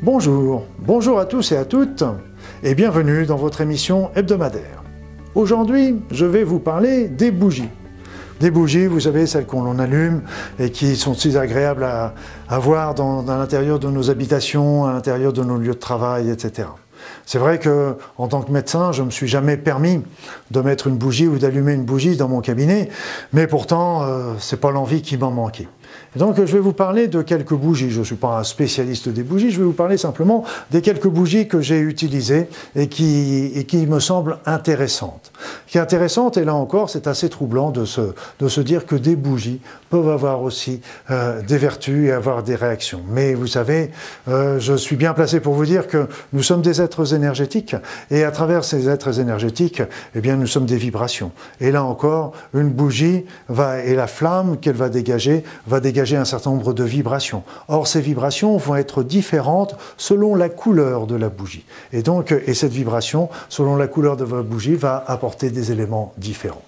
Bonjour, bonjour à tous et à toutes, et bienvenue dans votre émission hebdomadaire. Aujourd'hui, je vais vous parler des bougies. Des bougies, vous savez, celles qu'on allume et qui sont si agréables à, voir dans, l'intérieur de nos habitations, à l'intérieur de nos lieux de travail, etc. C'est vrai que, en tant que médecin, je ne me suis jamais permis de mettre une bougie ou d'allumer une bougie dans mon cabinet, mais pourtant, euh, c'est pas l'envie qui m'en manquait. Donc, je vais vous parler de quelques bougies. Je ne suis pas un spécialiste des bougies, je vais vous parler simplement des quelques bougies que j'ai utilisées et qui, me semblent intéressantes. Qui est intéressante, et là encore, c'est assez troublant de se, de se dire que des bougies peuvent avoir aussi euh, des vertus et avoir des réactions. Mais vous savez, euh, je suis bien placé pour vous dire que nous sommes des êtres énergétiques et à travers ces êtres énergétiques, eh bien, nous sommes des vibrations. Et là encore, une bougie va, et la flamme qu'elle va dégager, va dégager un certain nombre de vibrations. Or, ces vibrations vont être différentes selon la couleur de la bougie. Et donc, et cette vibration, selon la couleur de votre bougie, va apporter des éléments différents.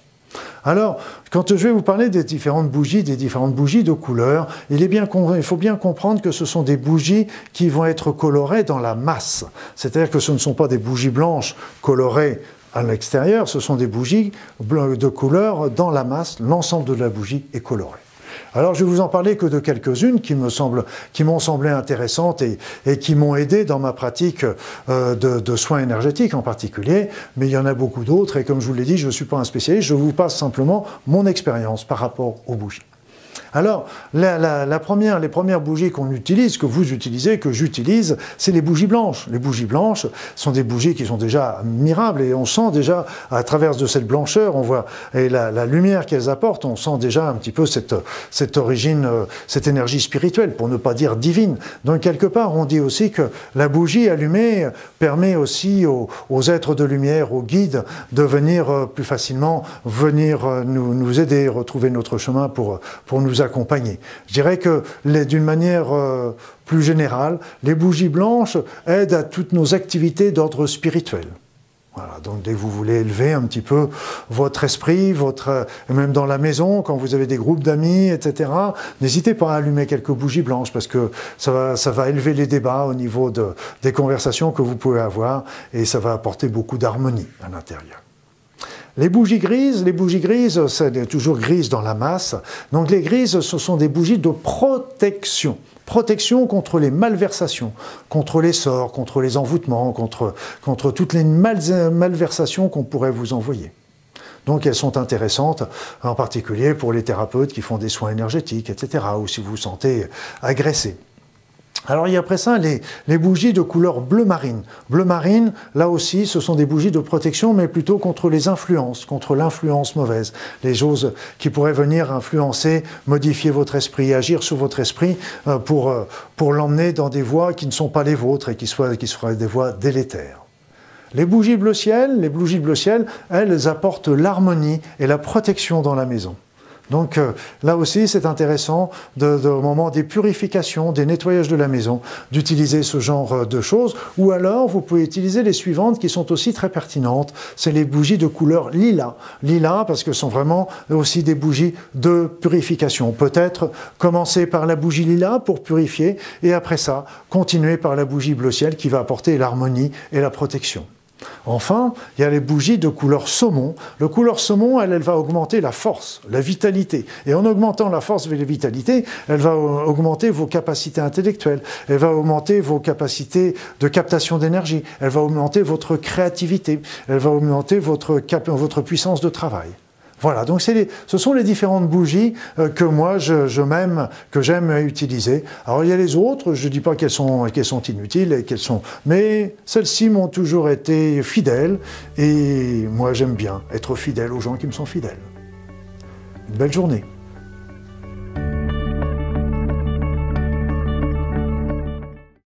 Alors, quand je vais vous parler des différentes bougies, des différentes bougies de couleur, il, est bien, il faut bien comprendre que ce sont des bougies qui vont être colorées dans la masse. C'est-à-dire que ce ne sont pas des bougies blanches colorées à l'extérieur, ce sont des bougies de couleur dans la masse. L'ensemble de la bougie est coloré. Alors je vais vous en parler que de quelques-unes qui m'ont semblé intéressantes et, qui m'ont aidé dans ma pratique euh, de, soins énergétiques en particulier, mais il y en a beaucoup d'autres et comme je vous l'ai dit, je ne suis pas un spécialiste, je vous passe simplement mon expérience par rapport aux bougies. Alors, la, première, les premières bougies qu'on utilise, que vous utilisez, que j'utilise, c'est les bougies blanches. Les bougies blanches sont des bougies qui sont déjà admirables et on sent déjà, à travers de cette blancheur, on voit, et la, lumière qu'elles apportent, on sent déjà un petit peu cette, cette origine, euh, cette énergie spirituelle, pour ne pas dire divine. Donc, quelque part, on dit aussi que la bougie allumée permet aussi aux, êtres de lumière, aux guides, de venir euh, plus facilement, venir euh, nous, nous aider, retrouver notre chemin pour, pour nous accompagner. Je dirais que d'une manière euh, plus générale, les bougies blanches aident à toutes nos activités d'ordre spirituel. Voilà, donc dès que vous voulez élever un petit peu votre esprit, votre, euh, même dans la maison, quand vous avez des groupes d'amis, etc., n'hésitez pas à allumer quelques bougies blanches parce que ça va, ça va élever les débats au niveau de, des conversations que vous pouvez avoir et ça va apporter beaucoup d'harmonie à l'intérieur. Les bougies grises, les bougies grises, c'est toujours grise dans la masse. Donc les grises, ce sont des bougies de protection. Protection contre les malversations, contre les sorts, contre les envoûtements, contre, contre toutes les malversations qu'on pourrait vous envoyer. Donc elles sont intéressantes, en particulier pour les thérapeutes qui font des soins énergétiques, etc., ou si vous vous sentez agressé. Alors il y a après ça les, bougies de couleur bleu marine. Bleu marine, là aussi, ce sont des bougies de protection, mais plutôt contre les influences, contre l'influence mauvaise, les choses qui pourraient venir influencer, modifier votre esprit, agir sur votre esprit euh, pour, euh, pour l'emmener dans des voies qui ne sont pas les vôtres et qui, soient, qui seraient des voies délétères. Les bougies bleu ciel, les bougies bleu ciel, elles apportent l'harmonie et la protection dans la maison. Donc euh, là aussi, c'est intéressant, au moment des purifications, des nettoyages de la maison, d'utiliser ce genre euh, de choses. Ou alors, vous pouvez utiliser les suivantes qui sont aussi très pertinentes. C'est les bougies de couleur lilas. Lilas parce que ce sont vraiment aussi des bougies de purification. Peut-être commencer par la bougie lilas pour purifier et après ça, continuer par la bougie bleu ciel qui va apporter l'harmonie et la protection. Enfin, il y a les bougies de couleur saumon. Le couleur saumon, elle, elle va augmenter la force, la vitalité. Et en augmentant la force et la vitalité, elle va augmenter vos capacités intellectuelles, elle va augmenter vos capacités de captation d'énergie, elle va augmenter votre créativité, elle va augmenter votre, votre puissance de travail. Voilà, donc ce sont les différentes bougies euh, que moi je, m'aime, que j'aime utiliser. Alors il y a les autres, je ne dis pas qu'elles sont, sont inutiles et qu'elles sont, mais celles-ci m'ont toujours été fidèles et moi j'aime bien être fidèle aux gens qui me sont fidèles. Une belle journée.